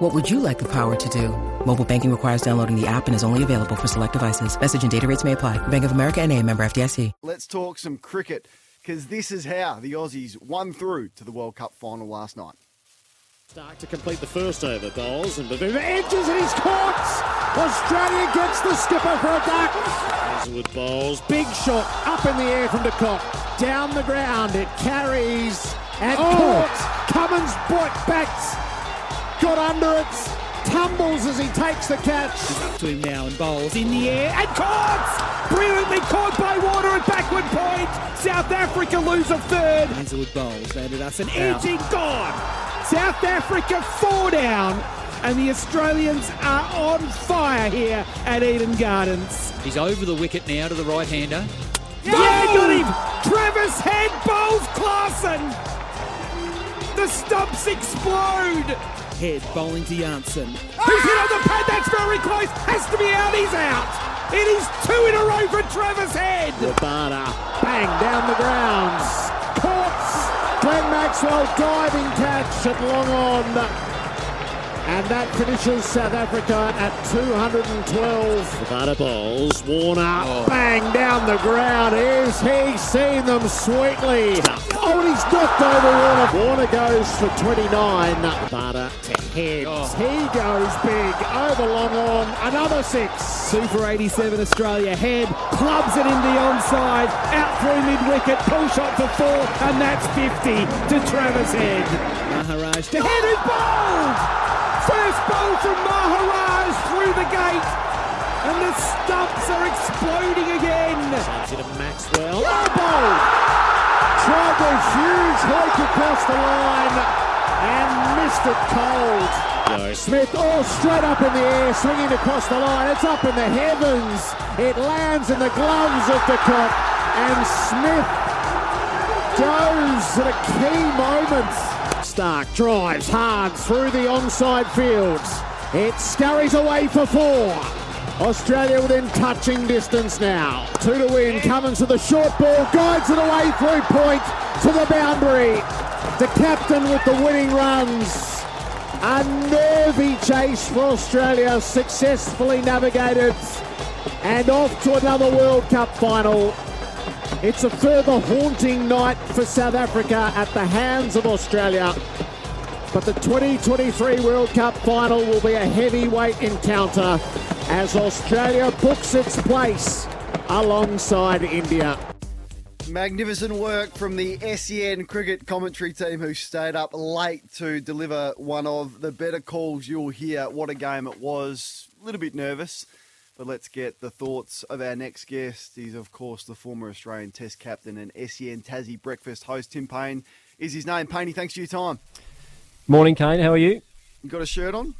What would you like the power to do? Mobile banking requires downloading the app and is only available for select devices. Message and data rates may apply. Bank of America and a member FDIC. Let's talk some cricket because this is how the Aussies won through to the World Cup final last night. Starc to complete the first over. Bowls and Bavuma edges and he's caught. Australia gets the skipper for a duck. Hazlewood bowls. Big shot up in the air from de Kock. Down the ground. It carries and Oh. caught. Cummins brought backs. Got under it. Tumbles as he takes the catch. He's Up to him now and bowls in the air and caught! Brilliantly caught by Warner at backward point. South Africa lose a third. Hazlewood bowls landed us an edging gone. South Africa four down. And the Australians are on fire here at Eden Gardens. He's over the wicket now to the right hander. Yeah, got him! Travis Head bowls Klaasen! The stumps explode! Head bowling to Jansen. Who's hit on the pad? That's very close. Has to be out. He's out. It is two in a row for Travis Head. Rabada, bang down the grounds. Caught. Glenn Maxwell diving catch at long on. And that finishes South Africa at 212. Rabada bowls. Warner, bang down the ground. Is he seen them sweetly? Oh, and he's knocked over Warner. Warner goes for 29. Rabada to heads. Oh. He goes big over long on. Another six. Super 87 Australia. Head clubs it in the onside. Out through mid wicket. Pull shot for four. And that's 50 to Travis Head. Maharaj to oh. Head who's bowled. First bowl from Maharaj through the gate. And the stumps are exploding again. Sends it to Maxwell. Oh, ball! Tried the huge hook across the line and missed it cold. Smith, oh, straight up in the air, swinging across the line. It's up in the heavens. It lands in the gloves of de Kock. And Smith goes at a key moment. Starc drives hard through the onside fields. It scurries away for four. Australia within touching distance now. Two to win. Cummins to the short ball. Guides it away through point to the boundary. The captain with the winning runs. A nervy chase for Australia. Successfully navigated. And off to another World Cup final. It's a further haunting night for South Africa at the hands of Australia. But the 2023 World Cup final will be a heavyweight encounter as Australia books its place alongside India. Magnificent work from the SEN cricket commentary team who stayed up late to deliver one of the better calls you'll hear. What a game it was. A little bit nervous, but let's get the thoughts of our next guest. He's, of course, the former Australian Test captain and SEN Tassie breakfast host. Tim Paine is his name. Payne, thanks for your time. Morning, Kane. How are you? You got a shirt on?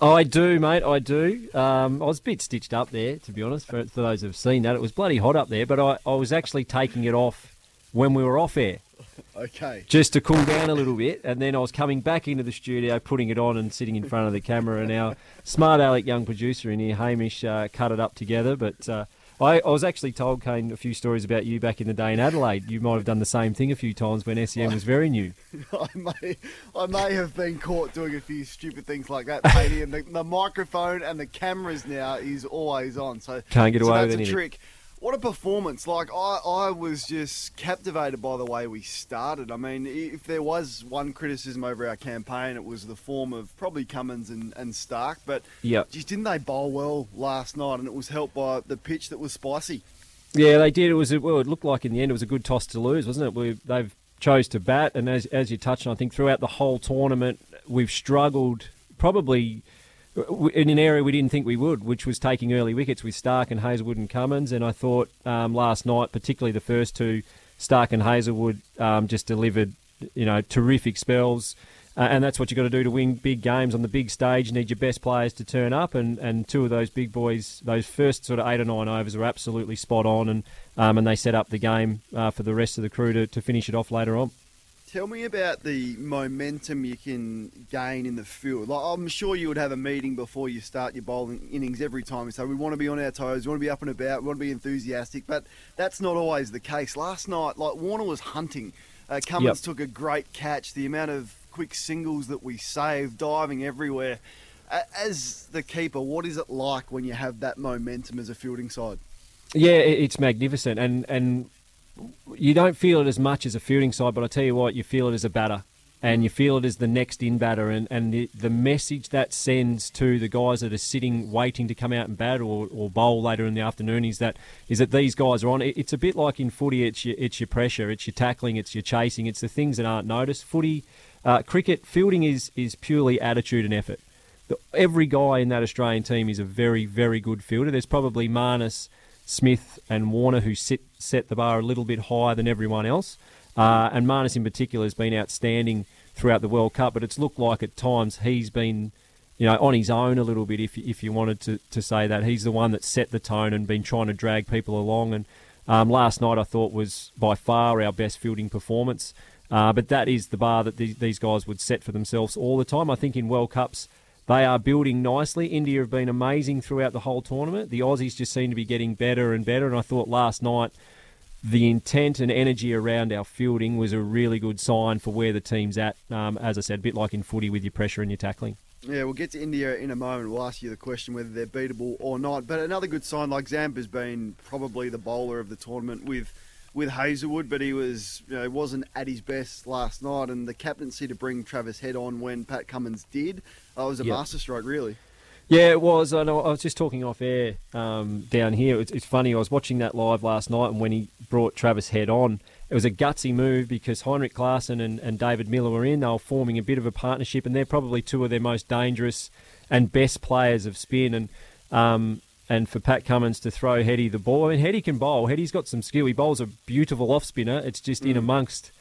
I do, mate. I do. Um, I was a bit stitched up there, to be honest. For, for those who've seen that, it was bloody hot up there. But I, I was actually taking it off when we were off air, Okay. just to cool down a little bit. And then I was coming back into the studio, putting it on, and sitting in front of the camera. And our smart aleck young producer in here, Hamish, uh, cut it up together. But uh, I, I was actually told, Kane, a few stories about you back in the day in Adelaide. You might have done the same thing a few times when SEN was very new. I may, I may have been caught doing a few stupid things like that, Paddy. And the, the microphone and the cameras now is always on, so Can't get so away that's with a anything. trick. What a performance! Like I, I was just captivated by the way we started. I mean, if there was one criticism over our campaign, it was the form of probably Cummins and, and Starc. But Yep. just didn't they bowl well last night? And it was helped by the pitch that was spicy. Yeah, they did. It was well. It looked like in the end it was a good toss to lose, wasn't it? We they've chose to bat, and as as you touched on, I think throughout the whole tournament we've struggled probably in an area we didn't think we would, which was taking early wickets with Starc and Hazlewood and Cummins. And I thought um, last night, particularly the first two, Starc and Hazlewood um, just delivered, you know, terrific spells. Uh, and that's what you've got to do to win big games on the big stage. You need your best players to turn up, and, and two of those big boys, those first sort of eight or nine overs, were absolutely spot on. And um, and they set up the game uh, for the rest of the crew to, to finish it off later on. Tell me about the momentum you can gain in the field. Like, I'm sure you would have a meeting before you start your bowling innings every time. So we want to be on our toes, we want to be up and about, we want to be enthusiastic, but that's not always the case. Last night, like Warner was hunting. Uh, Cummins yep. took a great catch. The amount of quick singles that we saved, diving everywhere. As the keeper, what is it like when you have that momentum as a fielding side? Yeah, it's magnificent, and and you don't feel it as much as a fielding side, but I tell you what, you feel it as a batter. And you feel it as the next in batter, and, and the, the message that sends to the guys that are sitting waiting to come out and bat or, or bowl later in the afternoon is that is that these guys are on. It, it's a bit like in footy, it's your, it's your pressure, it's your tackling, it's your chasing, it's the things that aren't noticed. Footy, uh, cricket, fielding is is purely attitude and effort. Every guy in that Australian team is a very very good fielder. There's probably Marnus Smith and Warner, who sit, set the bar a little bit higher than everyone else. Uh, and Marnus in particular has been outstanding throughout the World Cup, but it's looked like at times he's been, you know, on his own a little bit. If if you wanted to, to say that, he's the one that set the tone and been trying to drag people along. And um, last night I thought was by far our best fielding performance. Uh, but that is the bar that the, these guys would set for themselves all the time. I think in World Cups they are building nicely. India have been amazing throughout the whole tournament. The Aussies just seem to be getting better and better. And I thought last night the intent and energy around our fielding was a really good sign for where the team's at. Um, as I said, a bit like in footy with your pressure and your tackling. Yeah, we'll get to India in a moment. We'll ask you the question whether they're beatable or not. But another good sign, like Zampa's been probably the bowler of the tournament with with Hazlewood, but he was you know wasn't at his best last night. And the captaincy to bring Travis Head on when Pat Cummins did, that was a yep. masterstroke, really. Yeah, it was. I know. I was just talking off air um, down here. It's, it's, funny. I was watching that live last night, and when he brought Travis Head on, it was a gutsy move because Heinrich Klaasen and, and David Miller were in. They were forming a bit of a partnership, and they're probably two of their most dangerous and best players of spin. And um, and for Pat Cummins to throw Heady the ball. I mean, Heady can bowl. Heady's got some skill. He bowls a beautiful off spinner. It's just mm. in amongst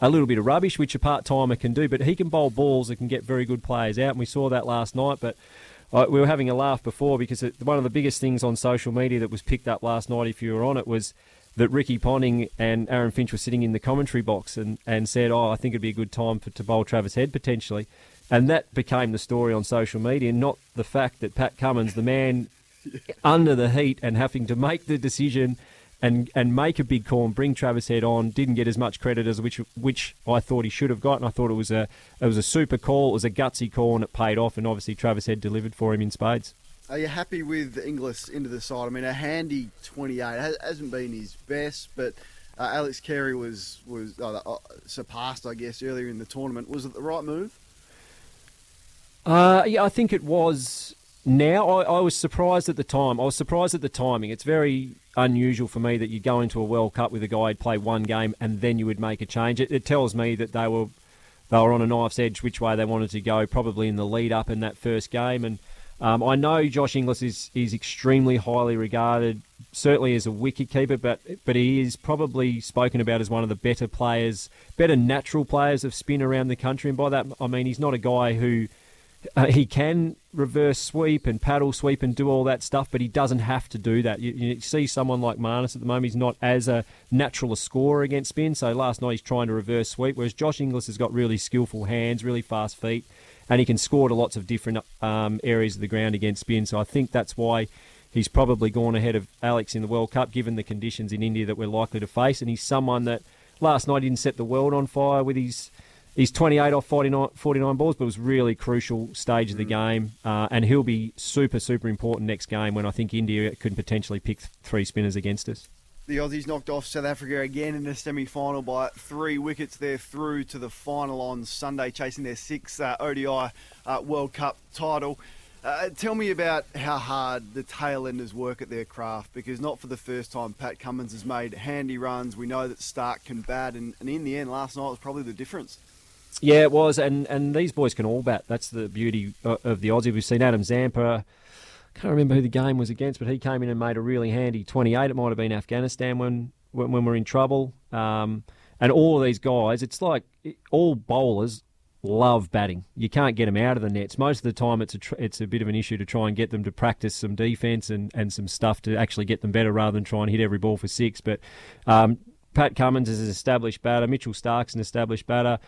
a little bit of rubbish, which a part timer can do. But he can bowl balls that can get very good players out, and we saw that last night. But uh, we were having a laugh before because it, one of the biggest things on social media that was picked up last night, if you were on it, was that Ricky Ponting and Aaron Finch were sitting in the commentary box and, and said, "Oh, I think it'd be a good time for, to bowl Travis Head potentially." And that became the story on social media, not the fact that Pat Cummins, the man under the heat and having to make the decision and and make a big call and bring Travis Head on. Didn't get as much credit as which which I thought he should have got. And I thought it was a it was a super call. It was a gutsy call and it paid off. And obviously Travis Head delivered for him in spades. Are you happy with Inglis into the side? I mean, a handy 28 hasn't been his best, but uh, Alex Carey was was uh, uh, surpassed, I guess, earlier in the tournament. Was it the right move? Uh, yeah, I think it was now. I, I, was surprised at the time. I was surprised at the timing. It's very unusual for me that you go into a World Cup with a guy who'd play one game and then you would make a change. It, it tells me that they were they were on a knife's edge which way they wanted to go, probably in the lead up in that first game. And um, I know Josh Inglis is is extremely highly regarded, certainly as a wicket keeper, but but he is probably spoken about as one of the better players, better natural players of spin around the country. And by that I mean he's not a guy who uh, he can reverse sweep and paddle sweep and do all that stuff, but he doesn't have to do that. You, you, see someone like Marnus at the moment; he's not as a natural a scorer against spin. So last night he's trying to reverse sweep, whereas Josh Inglis has got really skillful hands, really fast feet, and he can score to lots of different um, areas of the ground against spin. So I think that's why he's probably gone ahead of Alex in the World Cup, given the conditions in India that we're likely to face. And he's someone that last night didn't set the world on fire with his He's 28 off 49, 49 balls, but it was really crucial stage of the mm. game. Uh, and he'll be super, super important next game when I think India could potentially pick three spinners against us. The Aussies knocked off South Africa again in the semi final by three wickets. They're through to the final on Sunday, chasing their sixth uh, ODI uh, World Cup title. Uh, tell me about how hard the tail enders work at their craft because not for the first time Pat Cummins has made handy runs. We know that Starc can bat, and, and in the end, last night was probably the difference. Yeah, it was, and and these boys can all bat. That's the beauty of the Aussie. We've seen Adam Zampa. I can't remember who the game was against, but he came in and made a really handy 28. It might have been Afghanistan when when, when we're in trouble. Um, and all of these guys, it's like all bowlers love batting. You can't get them out of the nets. Most of the time, it's a tr- it's a bit of an issue to try and get them to practice some defence and, and some stuff to actually get them better rather than try and hit every ball for six. But um, Pat Cummins is an established batter. Mitchell Starc's an established batter.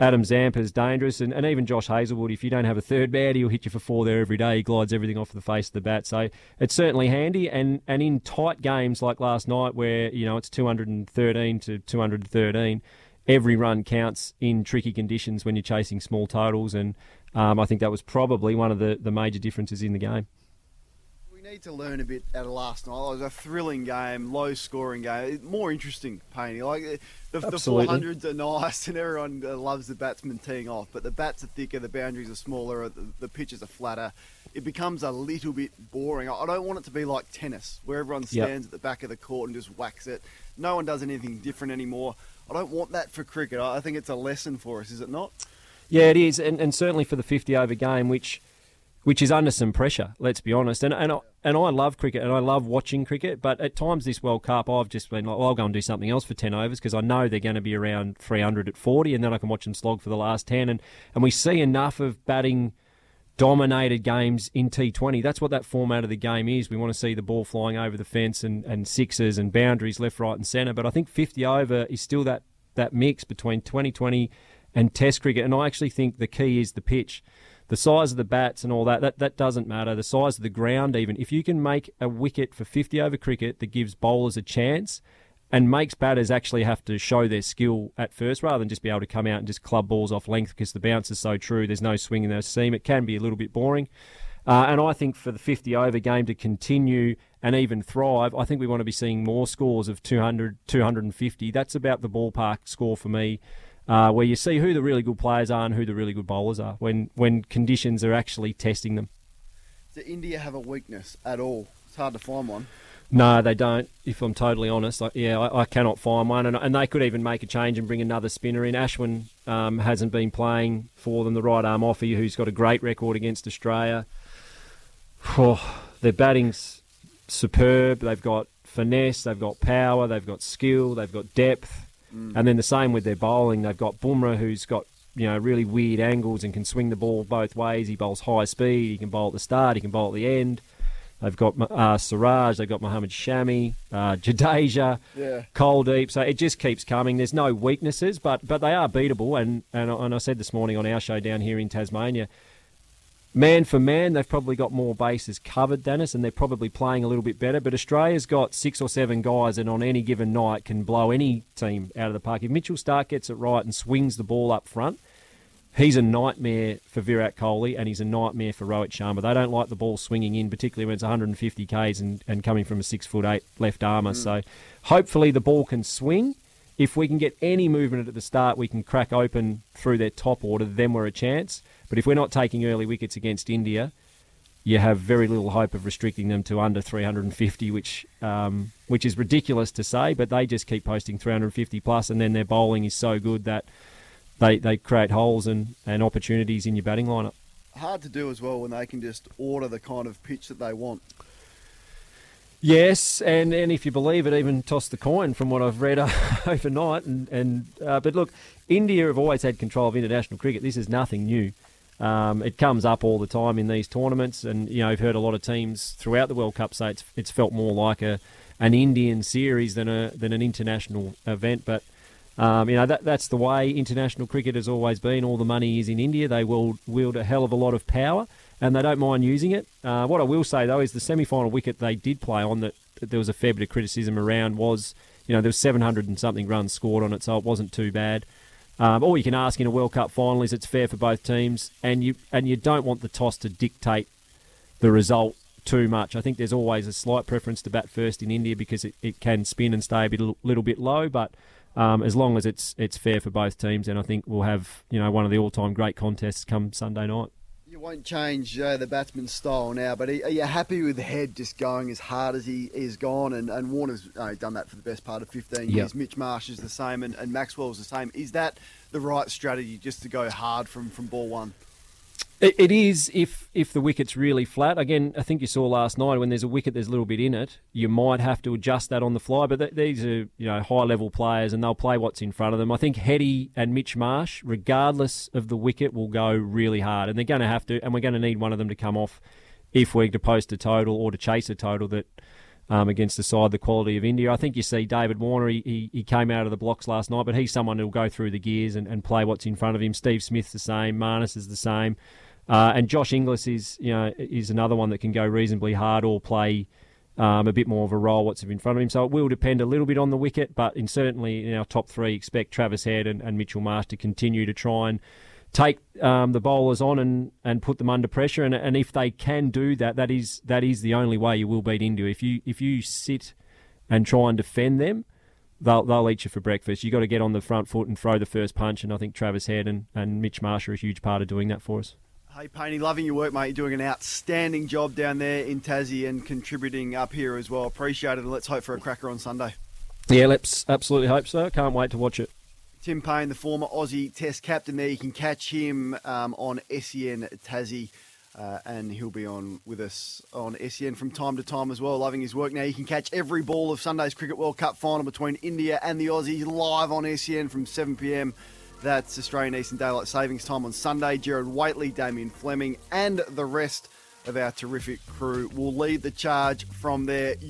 Adam Zampa's dangerous, and, and even Josh Hazlewood. If you don't have a third bat, he'll hit you for four there every day. He glides everything off the face of the bat, so it's certainly handy. And and in tight games like last night, where you know it's 213 to 213, every run counts in tricky conditions when you're chasing small totals, and um, I think that was probably one of the, the major differences in the game. Need to learn a bit out of last night. It was a thrilling game, low scoring game, more interesting, Painty. Like the, the 400s are nice, and everyone uh, loves the batsman teeing off, but the bats are thicker, the boundaries are smaller, the, the pitches are flatter. It becomes a little bit boring. I don't want it to be like tennis, where everyone Yep. stands at the back of the court and just whacks it. No one does anything different anymore. I don't want that for cricket. I I think it's a lesson for us, is it not? Yeah, it is, and, and certainly for the 50 over game, which which is under some pressure. Let's be honest. And and I, and I love cricket, and I love watching cricket. But at times this World Cup, I've just been like, well, I'll go and do something else for 10 overs because I know they're going to be around 300 at 40, and then I can watch them slog for the last 10. And and we see enough of batting dominated games in T20. That's what that format of the game is. We want to see the ball flying over the fence and, and sixes and boundaries left, right, and centre. But I think 50 over is still that, that mix between 2020 and Test cricket. And I actually think the key is the pitch. The size of the bats and all that, that, that doesn't matter. The size of the ground, even. If you can make a wicket for 50 over cricket that gives bowlers a chance and makes batters actually have to show their skill at first rather than just be able to come out and just club balls off length because the bounce is so true. There's no swing in their seam. It can be a little bit boring. Uh, and I think for the 50 over game to continue and even thrive, I think we want to be seeing more scores of 200, 250. That's about the ballpark score for me, uh, where you see who the really good players are and who the really good bowlers are when, when conditions are actually testing them. Does India have a weakness at all? It's hard to find one. No, they don't. If I'm totally honest, I, yeah, I, I cannot find one, and, and they could even make a change and bring another spinner in. Ashwin um, hasn't been playing for them. The right arm offie, who's got a great record against Australia. Oh, their batting's superb. They've got finesse, they've got power, they've got skill, they've got depth, and then the same with their bowling. They've got Bumrah, who's got you know really weird angles and can swing the ball both ways. He bowls high speed. He can bowl at the start. He can bowl at the end. They've got uh, Siraj, they've got Mohammed Shami, uh, Jadeja, Yeah. Kuldeep. So it just keeps coming. There's no weaknesses, but but they are beatable. And, and and I said this morning on our show down here in Tasmania, man for man, they've probably got more bases covered than us, and they're probably playing a little bit better. But Australia's got six or seven guys, and on any given night can blow any team out of the park. If Mitchell Starc gets it right and swings the ball up front, he's a nightmare for Virat Kohli and he's a nightmare for Rohit Sharma. They don't like the ball swinging in, particularly when it's 150 k's and, and coming from a six foot eight left armour. Hmm. So hopefully the ball can swing. If we can get any movement at the start, we can crack open through their top order. Then we're a chance. But if we're not taking early wickets against India, you have very little hope of restricting them to under 350, which um, which is ridiculous to say. But they just keep posting 350 plus, and then their bowling is so good that they, they create holes and, and opportunities in your batting lineup. Hard to do as well when they can just order the kind of pitch that they want. Yes, and, and if you believe it, even toss the coin from what I've read overnight. And, and uh, but look, India have always had control of international cricket. This is nothing new. Um, it comes up all the time in these tournaments, and you know, I've heard a lot of teams throughout the World Cup say it's, it's felt more like a an Indian series than a than an international event. But um, you know that that's the way international cricket has always been. All the money is in India. They will wield a hell of a lot of power, and they don't mind using it. Uh, what I will say though is the semi-final wicket they did play on that, there was a fair bit of criticism around was you know there was 700 and something runs scored on it, so it wasn't too bad. Um, all you can ask in a World Cup final is it's fair for both teams, and you and you don't want the toss to dictate the result too much. I think there's always a slight preference to bat first in India because it, it can spin and stay a bit, little bit low, but um, as long as it's it's fair for both teams, then I think we'll have you know one of the all-time great contests come Sunday night. Won't change uh, the batsman's style now, but are are you happy with Head just going as hard as he is gone? And, and Warner's uh, done that for the best part of 15 Yep. years. Mitch Marsh is the same, and, and Maxwell's the same. Is that the right strategy just to go hard from, from ball one? It, it is if if the wicket's really flat. Again, I think you saw last night when there's a wicket, there's a little bit in it. You might have to adjust that on the fly. But th- these are you know high level players, and they'll play what's in front of them. I think Heady and Mitch Marsh, regardless of the wicket, will go really hard, and they're going to have to. And we're going to need one of them to come off if we're to post a total or to chase a total that. Um, against the side, the quality of India. I think you see David Warner, he, he, he, came out of the blocks last night, but he's someone who'll go through the gears and, and play what's in front of him. Steve Smith's the same, Marnus is the same. Uh, and Josh Inglis is you know is another one that can go reasonably hard or play um, a bit more of a role what's in front of him. So it will depend a little bit on the wicket, but in certainly in our top three, expect Travis Head and, and Mitchell Marsh to continue to try and take um, the bowlers on and, and put them under pressure. And, and if they can do that, that is that is the only way you will beat India. If you if you sit and try and defend them, they'll, they'll eat you for breakfast. You've got to get on the front foot and throw the first punch. And I think Travis Head and, and Mitch Marsh are a huge part of doing that for us. Hey, Painey, loving your work, mate. You're doing an outstanding job down there in Tassie and contributing up here as well. Appreciate it, and let's hope for a cracker on Sunday. Yeah, let's absolutely hope so. Can't wait to watch it. Tim Paine, the former Aussie Test captain there. You can catch him um, on SEN Tassie. Uh, and he'll be on with us on SEN from time to time as well, loving his work. Now you can catch every ball of Sunday's Cricket World Cup final between India and the Aussies live on SEN from 7 pm that's Australian Eastern Daylight Savings Time on Sunday. Gerard Whateley, Damien Fleming, and the rest of our terrific crew will lead the charge from there.